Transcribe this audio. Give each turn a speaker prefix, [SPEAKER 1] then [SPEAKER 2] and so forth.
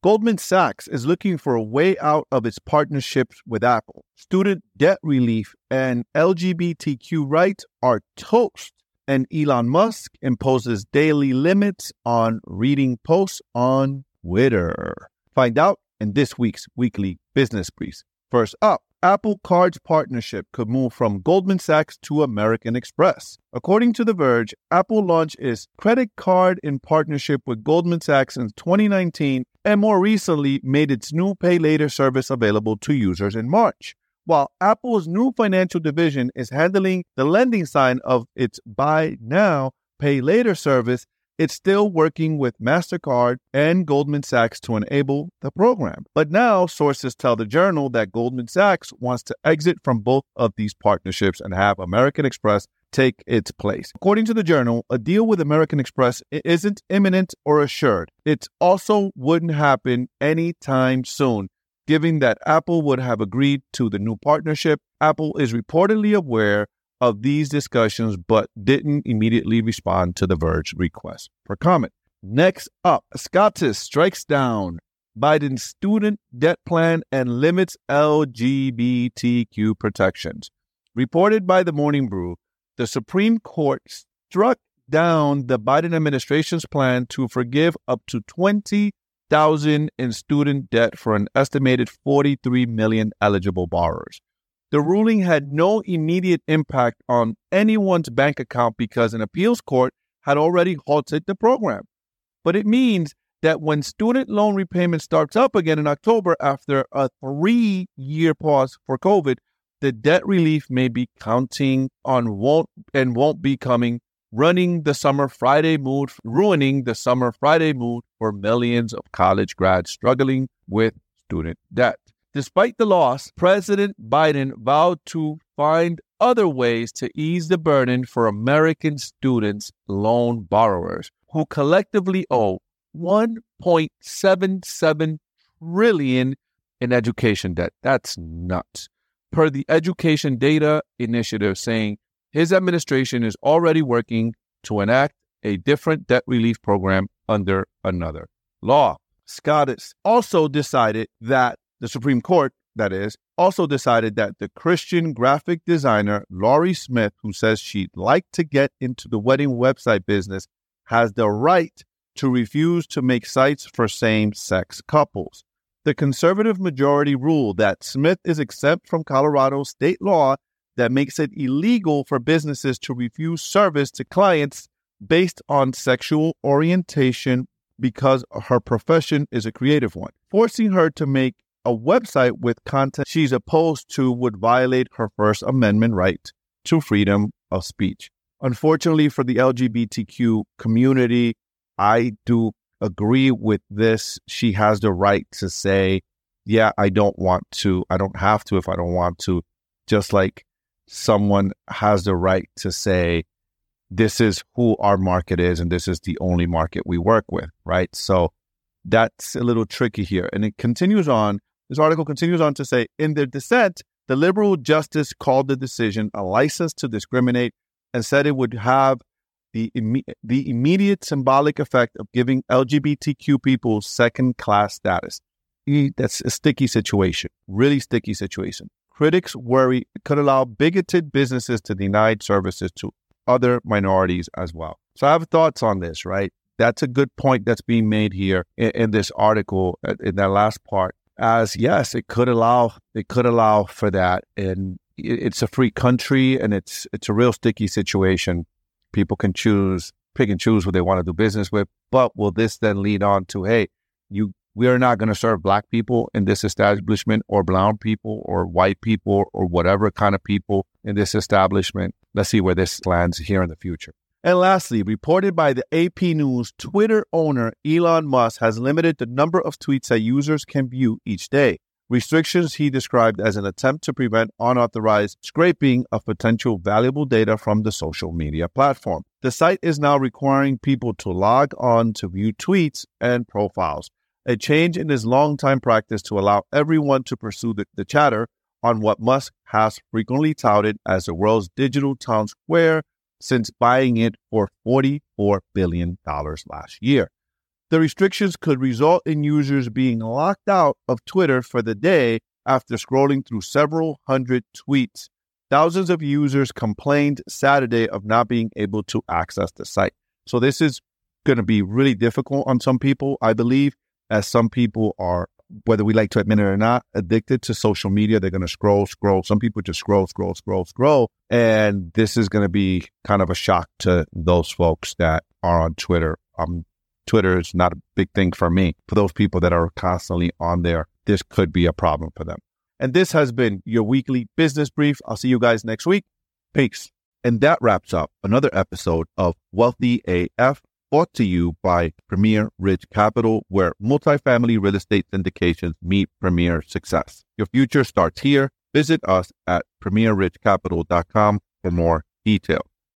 [SPEAKER 1] Goldman Sachs is looking for a way out of its partnerships with Apple. Student debt relief and LGBTQ rights are toast, and Elon Musk imposes daily limits on reading posts on Twitter. Find out in this week's weekly business briefs. First up, Apple Card's partnership could move from Goldman Sachs to American Express. According to The Verge, Apple launched its credit card in partnership with Goldman Sachs in 2019 and more recently made its new Pay Later service available to users in March. While Apple's new financial division is handling the lending side of its Buy Now, Pay Later service, it's still working with MasterCard and Goldman Sachs to enable the program. But now, sources tell the journal that Goldman Sachs wants to exit from both of these partnerships and have American Express take its place. According to the journal, a deal with American Express isn't imminent or assured. It also wouldn't happen anytime soon. Given that Apple would have agreed to the new partnership, Apple is reportedly aware of these discussions but didn't immediately respond to the Verge request for comment. Next up, SCOTUS strikes down Biden's student debt plan and limits LGBTQ protections. Reported by the Morning Brew, the Supreme Court struck down the Biden administration's plan to forgive up to 20,000 in student debt for an estimated 43 million eligible borrowers. The ruling had no immediate impact on anyone's bank account because an appeals court had already halted the program. But it means that when student loan repayment starts up again in October after a three year pause for COVID, the debt relief may be counting on won't and won't be coming, running the summer Friday mood, ruining the summer Friday mood for millions of college grads struggling with student debt. Despite the loss, President Biden vowed to find other ways to ease the burden for American students, loan borrowers, who collectively owe 1.77 trillion in education debt. That's nuts per the Education Data Initiative, saying his administration is already working to enact a different debt relief program under another law. SCOTUS also decided that the Supreme Court, that is, also decided that the Christian graphic designer Lorie Smith, who says she'd like to get into the wedding website business, has the right to refuse to make sites for same sex couples the conservative majority ruled that Smith is exempt from Colorado state law that makes it illegal for businesses to refuse service to clients based on sexual orientation because her profession is a creative one. Forcing her to make a website with content she's opposed to would violate her First Amendment right to freedom of speech. Unfortunately for the LGBTQ community, I do agree with this, she has the right to say, yeah, I don't want to. I don't have to if I don't want to. Just like someone has the right to say, this is who our market is and this is the only market we work with, right? So that's a little tricky here. And it continues on. This article continues on to say, in their dissent, the liberal justice called the decision a license to discriminate and said it would have the, Im- the immediate symbolic effect of giving LGBTQ people second class status. That's a sticky situation, really sticky situation. Critics worry it could allow bigoted businesses to deny services to other minorities as well. So I have thoughts on this, right? That's a good point that's being made here in, in this article, uh, in that last part. As yes, it could allow it could allow for that, and it's a free country, and it's it's a real sticky situation People can choose, pick and choose who they want to do business with. But will this then lead on to, hey, you we are not going to serve black people in this establishment or brown people or white people or whatever kind of people in this establishment. Let's see where this lands here in the future. And lastly, reported by the AP News, Twitter owner Elon Musk has limited the number of tweets that users can view each day. Restrictions he described as an attempt to prevent unauthorized scraping of potential valuable data from the social media platform. The site is now requiring people to log on to view tweets and profiles, a change in his longtime practice to allow everyone to pursue the, the chatter on what Musk has frequently touted as the world's digital town square since buying it for $44 billion last year. The restrictions could result in users being locked out of Twitter for the day after scrolling through several hundred tweets. Thousands of users complained Saturday of not being able to access the site. So, this is going to be really difficult on some people, I believe, as some people are, whether we like to admit it or not, addicted to social media. They're going to scroll, scroll. Some people just scroll, scroll, scroll, scroll. And this is going to be kind of a shock to those folks that are on Twitter. Um, Twitter is not a big thing for me. For those people that are constantly on there, this could be a problem for them. And this has been your weekly business brief. I'll see you guys next week. Peace. And that wraps up another episode of Wealthy AF brought to you by Premier Ridge Capital, where multifamily real estate syndications meet premier success. Your future starts here. Visit us at premierridgecapital.com for more details.